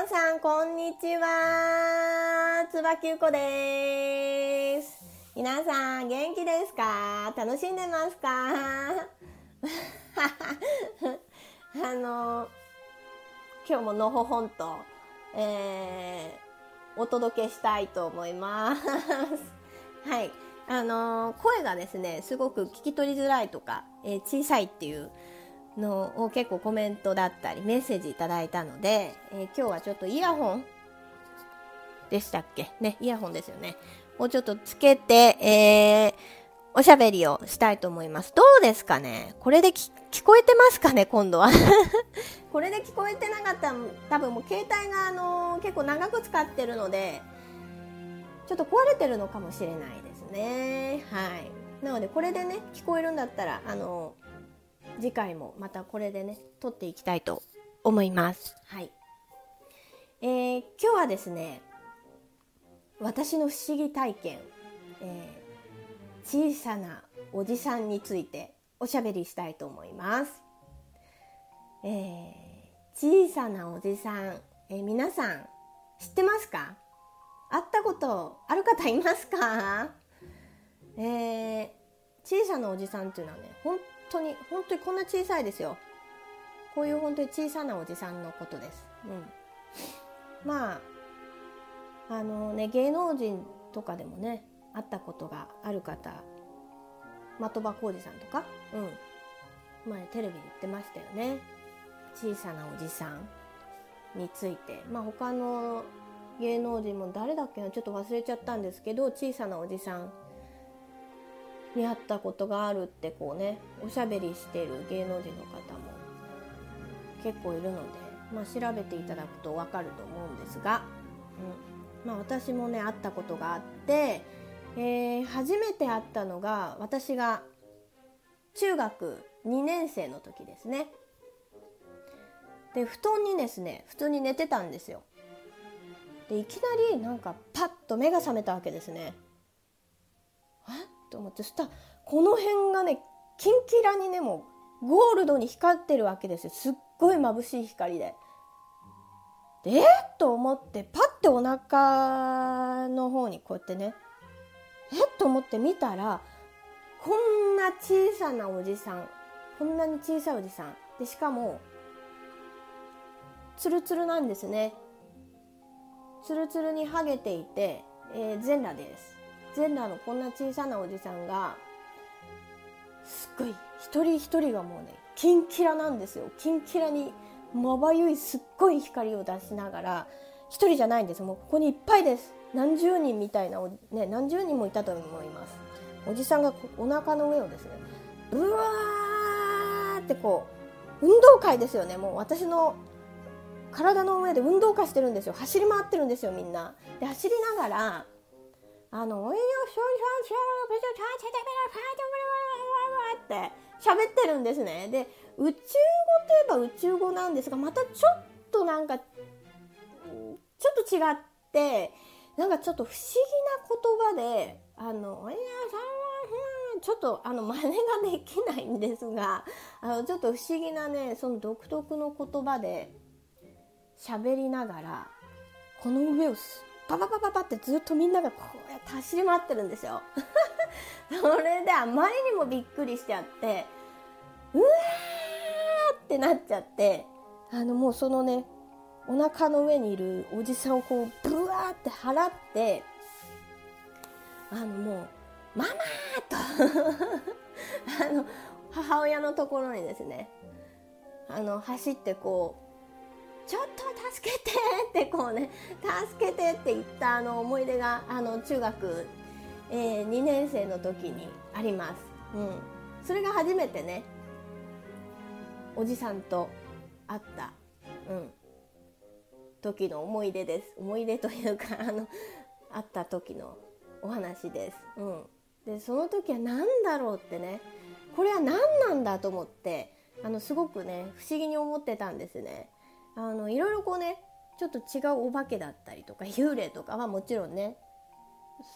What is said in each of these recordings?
皆さんこんにちは。つばきゅうこです。皆さん元気ですか？楽しんでますか？あの今日ものほほんと、えー、お届けしたいと思います。はい。あの声がですねすごく聞き取りづらいとか、えー、小さいっていうのを結構コメントだったりメッセージいただいたので、えー、今日はちょっとイヤホンでしたっけ？ね、イヤホンですよね。をちょっとつけて、えー、おしゃべりをしたいと思います。どうですかね？これで聞こえてますかね？今度は これで聞こえてなかったら多分もう携帯があのー、結構長く使ってるので、ちょっと壊れてるのかもしれないですね。はい。なのでこれでね、聞こえるんだったら、あの次回もまたこれでね撮っていきたいと思います。はい、えー、今日はですね私の不思議体験、えー、小さなおじさんについておしゃべりしたいと思います。えー、小さなおじさん、えー、皆さん知ってますか？会ったことある方いますか？えー、小さなおじさんっていうのはね本当に本当にこんな小さいですよ。こういう本当に小さなおじさんのことです、うん、まああのね芸能人とかでもね会ったことがある方的場浩二さんとか、うん、前テレビで言ってましたよね。小さなおじさんについて。まあ他の芸能人も誰だっけな？ちょっと忘れちゃったんですけど小さなおじさんに会ったことがあるってこうねおしゃべりしてる芸能人の方も結構いるので、まあ、調べていただくと分かると思うんですが、うんまあ、私もね会ったことがあって、えー、初めて会ったのが私が中学2年生の時ですね。で布団にですね普通に寝てたんですよ。でいきなりなんかパッと目が覚めたわけですね。と思ってそしたらこの辺がねキンキラにねもうゴールドに光ってるわけですよ。すっごい眩しい光で。で。えっと思ってパッてお腹の方にこうやってねえっと思って見たらこんな小さなおじさんこんなに小さいおじさん。でしかもツルツルなんですね。ツルツルにハゲていて、えー、全裸です。全裸のこんな小さなおじさんがすっごい一人一人がもうねキンキラなんですよ。キンキラにまばゆいすっごい光を出しながら一人じゃないんです。もうここにいっぱいです。何十人みたいなね何十人もいたと思います。おじさんがお腹の上をですねブワーってこう運動会ですよね。もう私の体の上で運動会してるんですよ。走り回ってるんですよみんな。で走りながらあの、おいよ、しょんしょんしょ、べちょ、ちゃ、ちゃ、って喋ってるんですね。で、宇宙語といえば宇宙語なんですが、またちょっとなんか、ちょっと違って、なんかちょっと不思議な言葉で、あの、おいや、さんちょっとあの真似ができないんですがあのちょっと不思議なねその独特の言葉で喋りながらこの上をパパパパパってずっとみんながこうやって走り回ってるんですよ。それであまりにもびっくりしちゃってうわーってなっちゃってあのもうそのねお腹の上にいるおじさんをこうブワーって払ってあのもう「ママ!」とあの母親のところにですねあの走ってこうちょっと助けてってこうね助けてって言ったあの思い出があの中学、えー、2年生の時にあります、うん、それが初めてねおじさんと会った、うん、時の思い出です。思い出というか あの会った時のお話です、うん、でその時は何だろうってねこれは何なんだと思ってあのすごくね不思議に思ってたんですね。あのいろいろこうねちょっと違うお化けだったりとか幽霊とかはもちろんね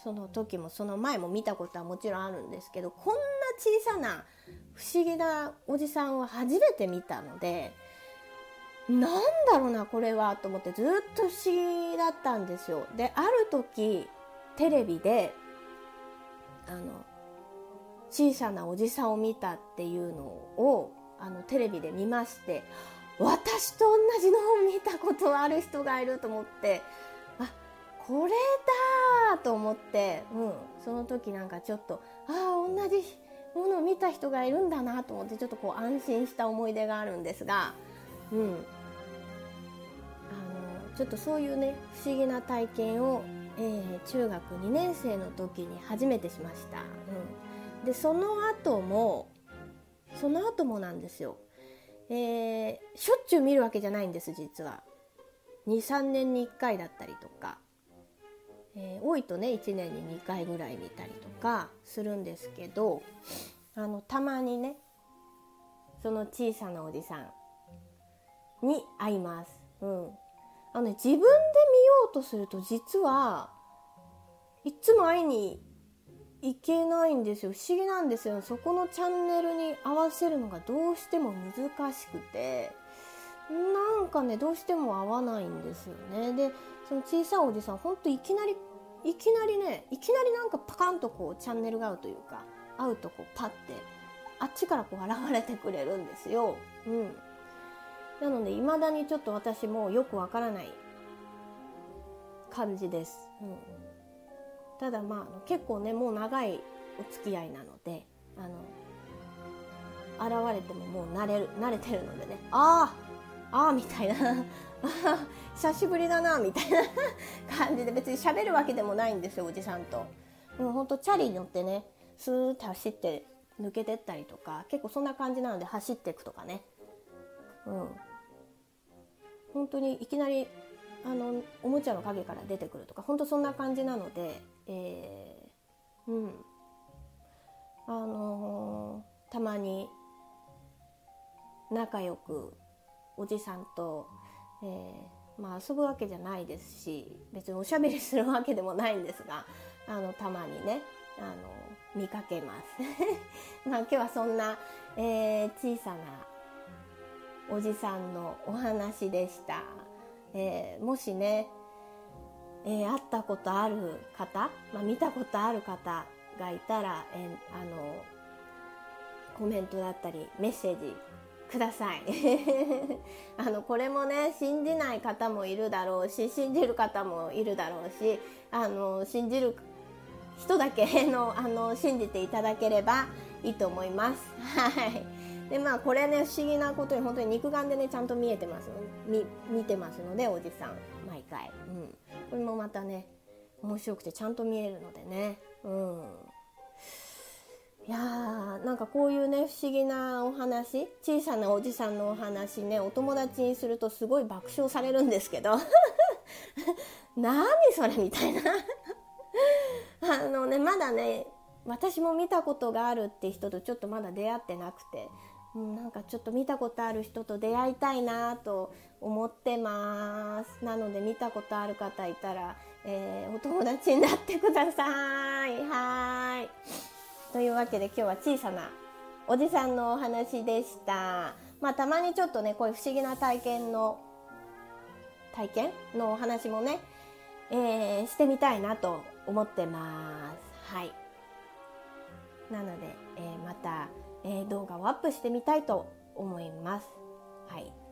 その時もその前も見たことはもちろんあるんですけどこんな小さな不思議なおじさんを初めて見たのでなんだろうなこれはと思ってずっと不思議だったんですよ。である時テレビであの小さなおじさんを見たっていうのをあのテレビで見まして私と同じのを見たことある人がいると思ってあこれだと思って、うん、その時なんかちょっとああ同じものを見た人がいるんだなと思ってちょっとこう安心した思い出があるんですが、うん、あのちょっとそういうね不思議な体験を、えー、中学2年生の時に初めてしました。うん、でその後もその後もなんですよ。えー、しょっちゅう見るわけじゃないんです実は。23年に1回だったりとか、えー、多いとね1年に2回ぐらい見たりとかするんですけどあのたまにねその小さなおじさんに会います。うん、あの、ね、自分で見ようとすると実はいつも会いにいけないんですよ。不思議なんですよ。そこのチャンネルに合わせるのがどうしても難しくて。なんかねどうしても合わないんですよね。でその小さいおじさんほんといきなりいきなりねいきなりなんかパカンとこうチャンネルが合うというか合うとこうパッてあっちからこう現れてくれるんですよ。うん、なので未だにちょっと私もよくわからない感じです。うん。ただまあ結構ねもう長いお付き合いなのであの現れてももう慣れる慣れてるのでねああああみたいな 久しぶりだなみたいな 感じで別に喋るわけでもないんですよおじさんと。でも本当チャリに乗ってねスーッて走って抜けてったりとか結構そんな感じなので走っていくとかね。うん。本当にいきなりあのおもちゃの影から出てくるとか本当そんな感じなのでえー、うん。あのー、たまに仲良くおじさんと、えー、まあ、遊ぶわけじゃないですし別におしゃべりするわけでもないんですがあのたまにねあの見かけます。まあ今日はそんな、えー、小さなおじさんのお話でした、えー、もしねえー、会ったことある方、まあ、見たことある方がいたら、えー、あのコメントだったりメッセージください あのこれもね信じない方もいるだろうし信じる方もいるだろうしあの信じる人だけのあの信じていただければいいと思います。はいでまあこれね不思議なことに本当に肉眼でねちゃんと見えてます見見てますのでおじさん毎回。うん。これもまたね面白くてちゃんと見えるのでね。うん。いやーなんかこういうね不思議なお話小さなおじさんのお話ねお友達にするとすごい爆笑されるんですけど。何それみたいな。あのねまだね私も見たことがあるって人とちょっとまだ出会ってなくてうん、なんかちょっと見たことある人と出会いたいなと思ってます。なので見たことある方いたら、えー、お友達になってください。はい。というわけで今日は小さなおじさんのお話でした。まあたまにちょっとねこういう不思議な体験の体験のお話もね、えー、してみたいなと思ってます。はい。なので、えー、またえ、動画をアップしてみたいと思います。はい。